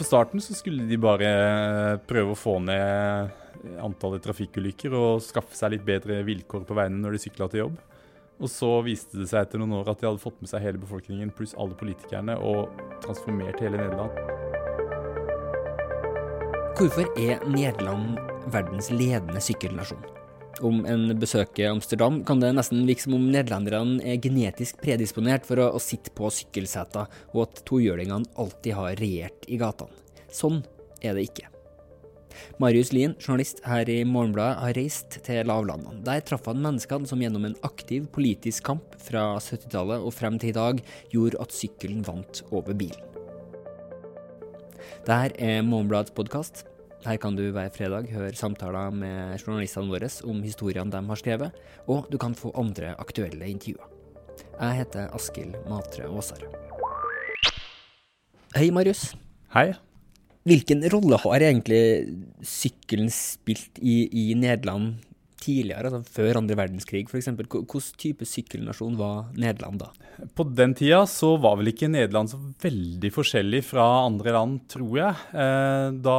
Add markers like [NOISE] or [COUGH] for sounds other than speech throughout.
På starten så skulle de bare prøve å få ned antallet trafikkulykker og skaffe seg litt bedre vilkår på veiene når de sykla til jobb. Og så viste det seg etter noen år at de hadde fått med seg hele befolkningen pluss alle politikerne og transformert hele Nederland. Hvorfor er Nederland verdens ledende sykkelnasjon? Om en besøker Amsterdam, kan det nesten virke som om nederlenderne er genetisk predisponert for å, å sitte på sykkelseter, og at tohjulingene alltid har regjert i gatene. Sånn er det ikke. Marius Lien, journalist her i Morgenbladet, har reist til lavlandene. Der traff han menneskene som gjennom en aktiv politisk kamp fra 70-tallet og frem til i dag gjorde at sykkelen vant over bilen. Dette er Morgenbladets podkast. Her kan du hver fredag høre samtaler med journalistene våre om historiene de har skrevet, og du kan få andre aktuelle intervjuer. Jeg heter Askild Matre Aasar. Hei, Marius. Hei. Hvilken rolle har egentlig sykkelen spilt i, i Nederland tidligere, altså før andre verdenskrig f.eks.? Hvilken type sykkelnasjon var Nederland da? På den tida så var vel ikke Nederland så veldig forskjellig fra andre land, tror jeg. Eh, da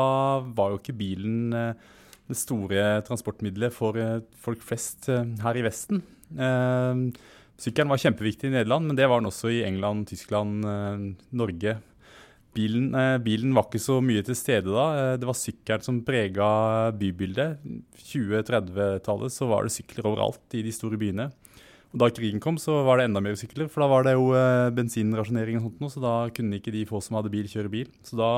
var jo ikke bilen eh, det store transportmiddelet for eh, folk flest her i Vesten. Sykkelen var kjempeviktig i Nederland, men det var den også i England, Tyskland, Norge, Bilen, eh, bilen, var ikke så mye til stede da. Eh, det var sykkelen som prega bybildet. 20-30-tallet så var det sykler overalt i de store byene. Og Da krigen kom, så var det enda mer sykler, for da var det jo eh, bensinrasjonering og sånt noe, så da kunne ikke de få som hadde bil, kjøre bil. Så da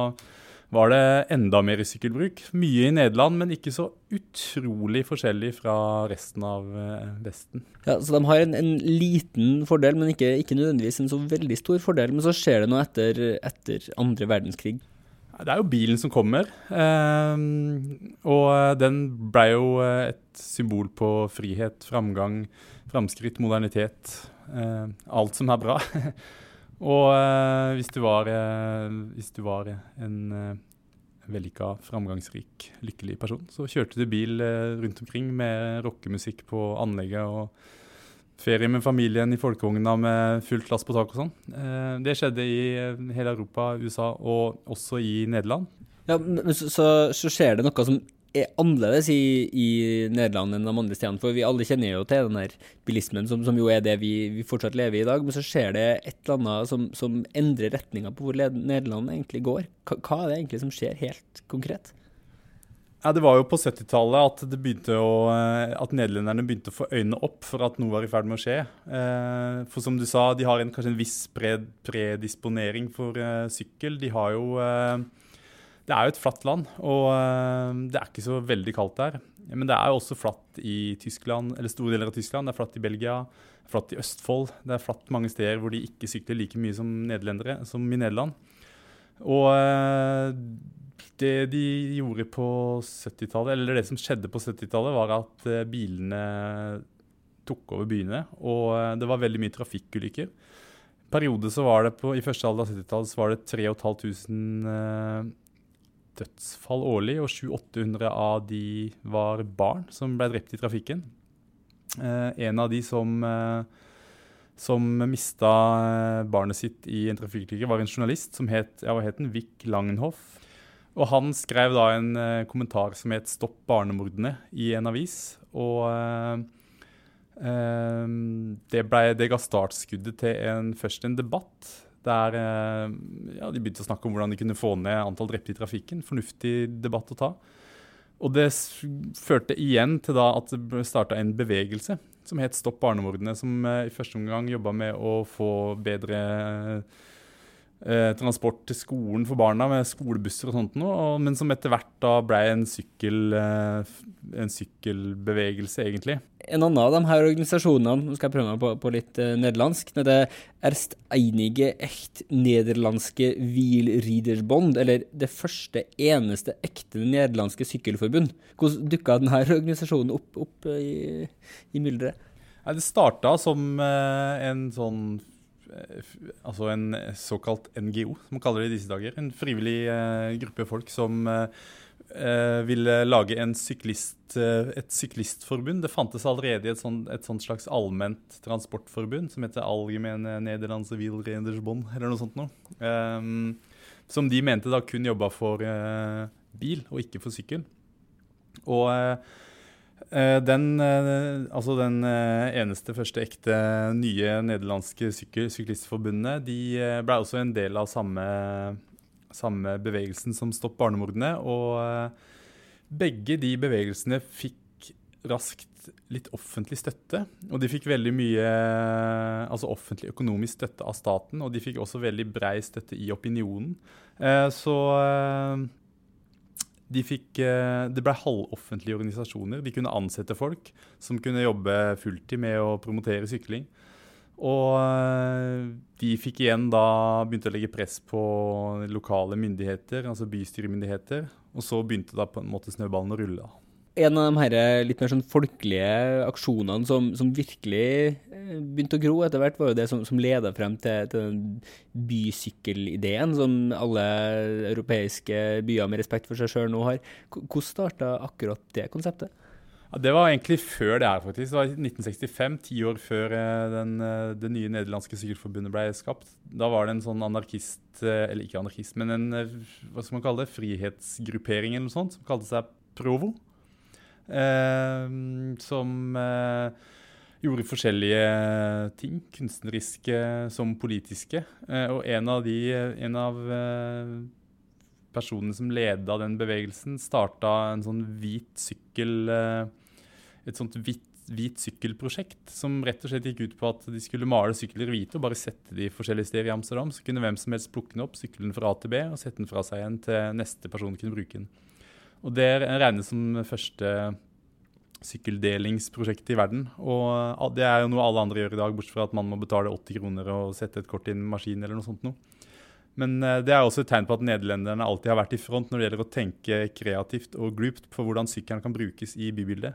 var det enda mer sykkelbruk. Mye i Nederland, men ikke så utrolig forskjellig fra resten av eh, Vesten. Ja, Så de har en, en liten fordel, men ikke, ikke, nødvendigvis en så veldig stor fordel. Men så skjer det noe etter, etter andre verdenskrig. Det er jo bilen som kommer. Eh, og den ble jo et symbol på frihet, framgang, framskritt, modernitet. Eh, alt som er bra. [LAUGHS] Og eh, hvis, du var, eh, hvis, du var, en eh, vellykka, framgangsrik, lykkelig person, så kjørte du bil eh, rundt omkring med rockemusikk på anlegget og ferie med familien i folkevogna med fullt lass på tak og sånn. det skjedde i hele Europa, USA og også i Nederland. Ja, men så, så skjer det noe som er annerledes i, i, Nederland enn de andre stedene. For vi alle kjenner jo til den der bilismen, som, som jo er det vi, vi, fortsatt lever i i dag. Men så skjer det et eller annet som, som endrer retninga på hvor Nederland egentlig går. Hva, hva, er det egentlig som skjer helt konkret? Ja, Det var jo på 70-tallet at, eh, at, nederlenderne begynte å få øynene opp for at noe var i ferd med å skje. Eh, for som du sa, de har en, kanskje en viss predisponering for eh, sykkel. De har jo det er jo et flatt land, og uh, det er ikke så veldig kaldt der. Men det er jo også flatt i Tyskland, eller store deler av Tyskland. Det er flatt i Belgia, flatt i Østfold. Det er flatt mange steder hvor de ikke sykler like mye som nederlendere, som i Nederland. Og uh, det de gjorde på 70-tallet, eller det som skjedde på 70-tallet, var at uh, bilene tok over byene, og det var veldig mye trafikkulykker. Periode så var det på, I første halvdel av 70-tallet så var det 3500 dødsfall årlig, og 700-800 av de var barn som ble drept i trafikken. Eh, en av de som, eh, som mista eh, barnet sitt i en trafikkulykke, var en journalist som het, ja, het Vic Langenhoff. Og han skrev da en kommentar som het 'Stopp barnemordene' i en avis. Og det, ble, det ga startskuddet til en, først en debatt der eh, ja, de begynte å snakke om hvordan de kunne få ned antall drepte i trafikken. Fornuftig debatt å ta. Og det førte igjen til at det starta en bevegelse som het Stopp barnemordene, som eh, i første omgang jobba med å få bedre transport til skolen for barna med skolebusser og sånt noe, men som etter hvert da ble en, sykkel, eh, en sykkelbevegelse, egentlig. En annen av de her organisasjonene, nå skal jeg prøve meg på, på litt eh, nederlandsk, det er Erst einige echt nederlandske Wielriderbond, eller det første, eneste ekte nederlandske sykkelforbund. Hvordan dukka denne organisasjonen opp, opp i, i mylderet? Det starta som eh, en sånn Eh, altså en såkalt NGO, som man kaller det i disse dager. En frivillig eh, gruppe folk som eh, eh ville lage syklist, eh, et syklistforbund. Det fantes allerede et sånt, et sånt slags allment transportforbund som heter Allgemene Nederlandse Wielredersbond, eller noe sånt noe. Um, Som de mente da kun jobba for eh, bil og ikke for sykkel. Og eh, den, eh, altså den eh, eneste første ekte nye nederlandske sykkel, syklistforbundet, de eh, ble også en del av samme, samme bevegelsen som Stopp barnemordene. Og eh, begge de bevegelsene fikk raskt litt offentlig støtte. Og de fikk veldig mye altså offentlig økonomisk støtte av staten, og de fikk også veldig brei støtte i opinionen. Eh, så eh, de fikk, eh, det ble halvoffentlige organisasjoner. De kunne ansette folk som kunne jobbe fulltid med å promotere sykling. Og eh, de fikk igjen da begynte å legge press på lokale myndigheter, altså bystyremyndigheter. Og så begynte da på en måte snøballen å rulle. En av de her litt mer sånn folkelige aksjonene som, som virkelig eh, begynte å gro etter hvert, var jo det som, som leda frem til, til den bysykkelideen som alle europeiske byer med respekt for seg sjøl nå har. Hvordan starta akkurat det konseptet? Ja, det var egentlig før det her, faktisk. Det var i 1965, ti år før eh, den, eh, det nye nederlandske sykkelforbundet ble skapt. Da var det en sånn anarkist, eller ikke anarkist, men en hva skal man kalle det, frihetsgruppering eller noe sånt, som kalte seg Provo. Eh, som eh, gjorde forskjellige ting, kunstneriske som politiske. Eh, og en av, de, en av personene som leda den bevegelsen, starta en sånn hvit sykkel Et sånt hvit, hvit sykkelprosjekt som rett og slett gikk ut på at de skulle male sykler hvite og bare sette de forskjellige steder i Amsterdam. Så kunne hvem som helst plukke den opp, sykle den fra A til B og sette den fra seg igjen til neste person kunne bruke den. Og det regnes som første sykkeldelingsprosjekt i verden. Og det er jo noe alle andre gjør i dag, bortsett fra at man må betale 80 kroner og sette et kort i en maskin eller noe sånt noe. Men eh, det er også et tegn på at nederlenderne alltid har vært i front når det gjelder å tenke kreativt og groupt på hvordan sykkelen kan brukes i bybildet.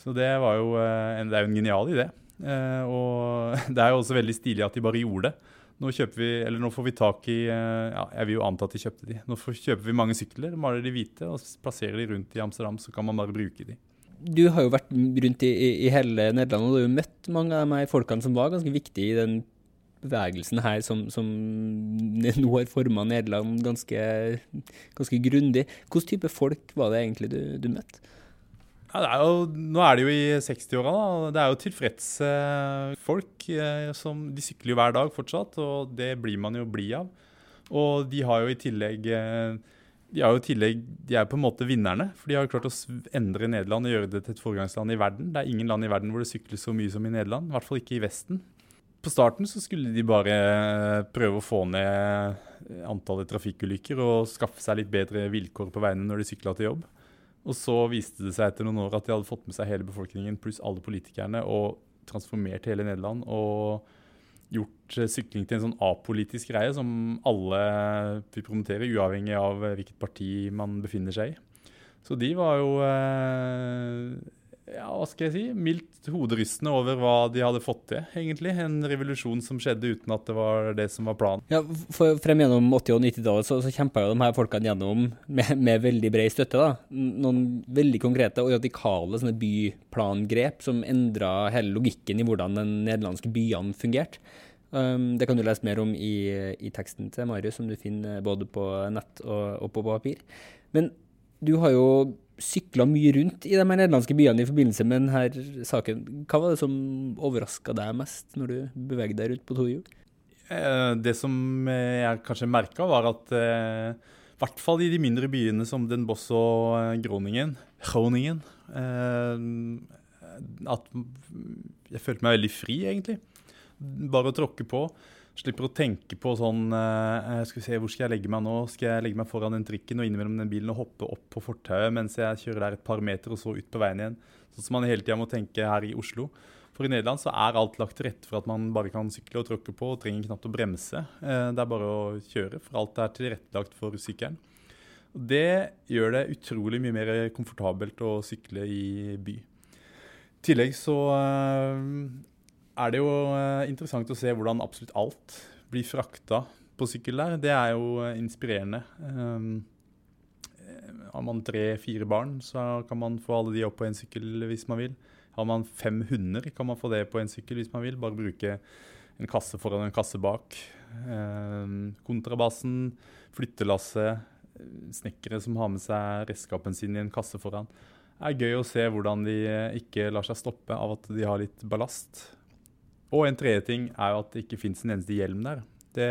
Så det, jo, en, det er jo en genial idé. Eh, og [LAUGHS] det er jo også veldig stilig at de bare gjorde det. Nå, vi, nå, får vi tak i ja, Jeg vil jo anta at de kjøpte de. Nå kjøper vi mange sykler, maler de hvite og plasserer de rundt i Amsterdam, så kan man bare bruke de du har jo vært rundt i, i hele Nederland og du har jo møtt mange av de folkene som var ganske viktige i den bevegelsen her som, som [LAUGHS] nå har forma Nederland ganske, ganske grundig. Hvilken type folk var det egentlig du, du møtte? Ja, er jo, nå er det jo i 60-åra. Det er jo tilfredse folk. Eh, som, de sykler jo hver dag fortsatt, og det blir man jo blid av. Og de har jo i tillegg eh, de er jo i tillegg de er på en måte vinnerne. For de har jo klart å endre Nederland og gjøre det til et foregangsland i verden. Det er ingen land i verden hvor det sykles så mye som i Nederland. I hvert fall ikke i Vesten. På starten så skulle de bare prøve å få ned antallet trafikkulykker og skaffe seg litt bedre vilkår på veiene når de sykla til jobb. Og så viste det seg etter noen år at de hadde fått med seg hele befolkningen pluss alle politikerne og transformert hele Nederland. og gjort eh, sykling til en sånn apolitisk greie som alle vil promotere, uavhengig av eh, hvilket parti man befinner seg i. Så de var jo eh, ja, hva skal jeg si, mildt hoderystende over hva de hadde fått til, egentlig. En revolusjon som skjedde uten at det var det som var planen. Ja, for Frem gjennom 80- og 90-tallet så, så kjempa jo de her folkene gjennom med, med, veldig bred støtte. da. Noen veldig konkrete og radikale sånne byplangrep som endra hele logikken i hvordan den nederlandske byene fungerte. Um, det kan du lese mer om i, i, teksten til Marius, som du finner både på nett og, og på papir. Men du har jo sykla mye rundt i de her nederlandske byene i forbindelse med denne saken. Hva var det som overraska deg mest når du beveget deg rundt på to hjul? Eh, det som jeg kanskje merka, var at eh, i hvert fall i de mindre byene som Den Boss og eh, Groningen, Groningen at jeg følte meg veldig fri, egentlig. Bare å tråkke på. Slipper å tenke på sånn uh, skal vi se, Hvor skal jeg legge meg nå? Skal jeg legge meg foran den trikken og innimellom den bilen og hoppe opp på fortauet mens jeg kjører der et par meter og så ut på veien igjen? Sånn som man hele tida må tenke her i Oslo. For i Nederland så er alt lagt til rette for at man bare kan sykle og tråkke på og trenger knapt å bremse. Uh, det er bare å kjøre, for alt er tilrettelagt for sykkelen. Og det gjør det utrolig mye mer komfortabelt å sykle i by. I tillegg så uh, er det jo eh, interessant å se hvordan absolutt alt blir frakta på sykkel der. Det er jo eh, inspirerende. Um, har man tre-fire barn, så kan man få alle de opp på en sykkel hvis man vil. Har man fem hunder, kan man få det på en sykkel hvis man vil. Bare bruke en kasse foran en kasse bak. Eh, kontrabassen, flyttelasset, snekkere som har med seg redskapen sin i en kasse foran. Det er gøy å se hvordan de ikke lar seg stoppe av at de har litt ballast. Og en tredje ting er jo at det ikke fins en eneste hjelm der. Det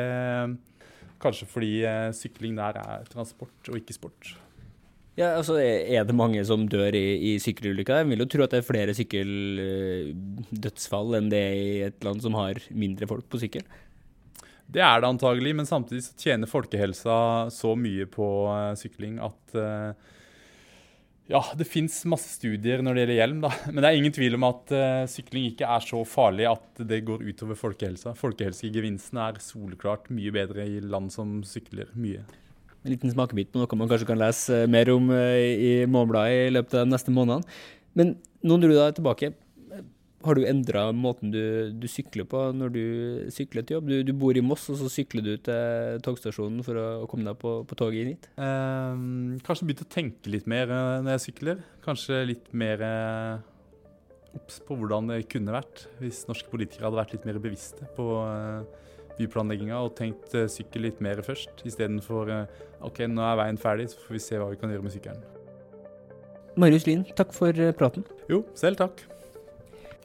Kanskje fordi eh, sykling der er transport og ikke sport. Ja, altså Er det mange som dør i, i sykkelulykker? Jeg vil jo tro at det er flere sykkeldødsfall enn det er i et land som har mindre folk på sykkel. Det er det antagelig, men samtidig så tjener folkehelsa så mye på uh, sykling at uh, ja, det fins masse studier når det gjelder hjelm, da. Men det er ingen tvil om at uh, sykling ikke er så farlig at det går utover folkehelsa. Folkehelsegevinsten er soleklart mye bedre i land som sykler mye. En liten smakebit på noe man kanskje kan lese eh, mer om uh, i Morgenbladet i løpet av de neste månedene. Men nå når du da er tilbake, har du endra måten du, du, sykler på når du sykler til jobb? Du, du, bor i Moss, og så sykler du til togstasjonen for å, komme deg på, på toget inn hit? Um, kanskje begynt å tenke litt mer uh, når jeg sykler. Kanskje litt mer uh, obs på hvordan det kunne vært hvis norske politikere hadde vært litt mer bevisste på uh, byplanlegginga og tenkt uh, sykkel litt mer først, istedenfor OK, nå er veien ferdig, så får vi se hva vi kan gjøre med sykkelen. Marius Lien, takk for praten. Jo, selv takk.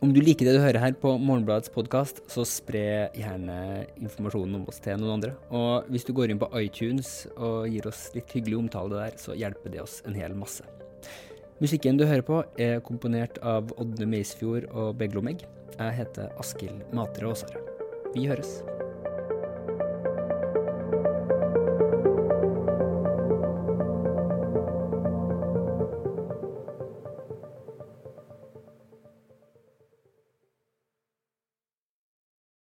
Om du liker det du hører her på Morgenbladets podkast, så spre gjerne informasjonen om oss til noen andre. Og hvis du går inn på iTunes og gir oss litt hyggelig omtale der, så hjelper det oss en hel masse. Musikken du hører på, er komponert av Ådne Meisfjord og Beglomegg. Jeg heter Askild Matre Aasare. Vi høres.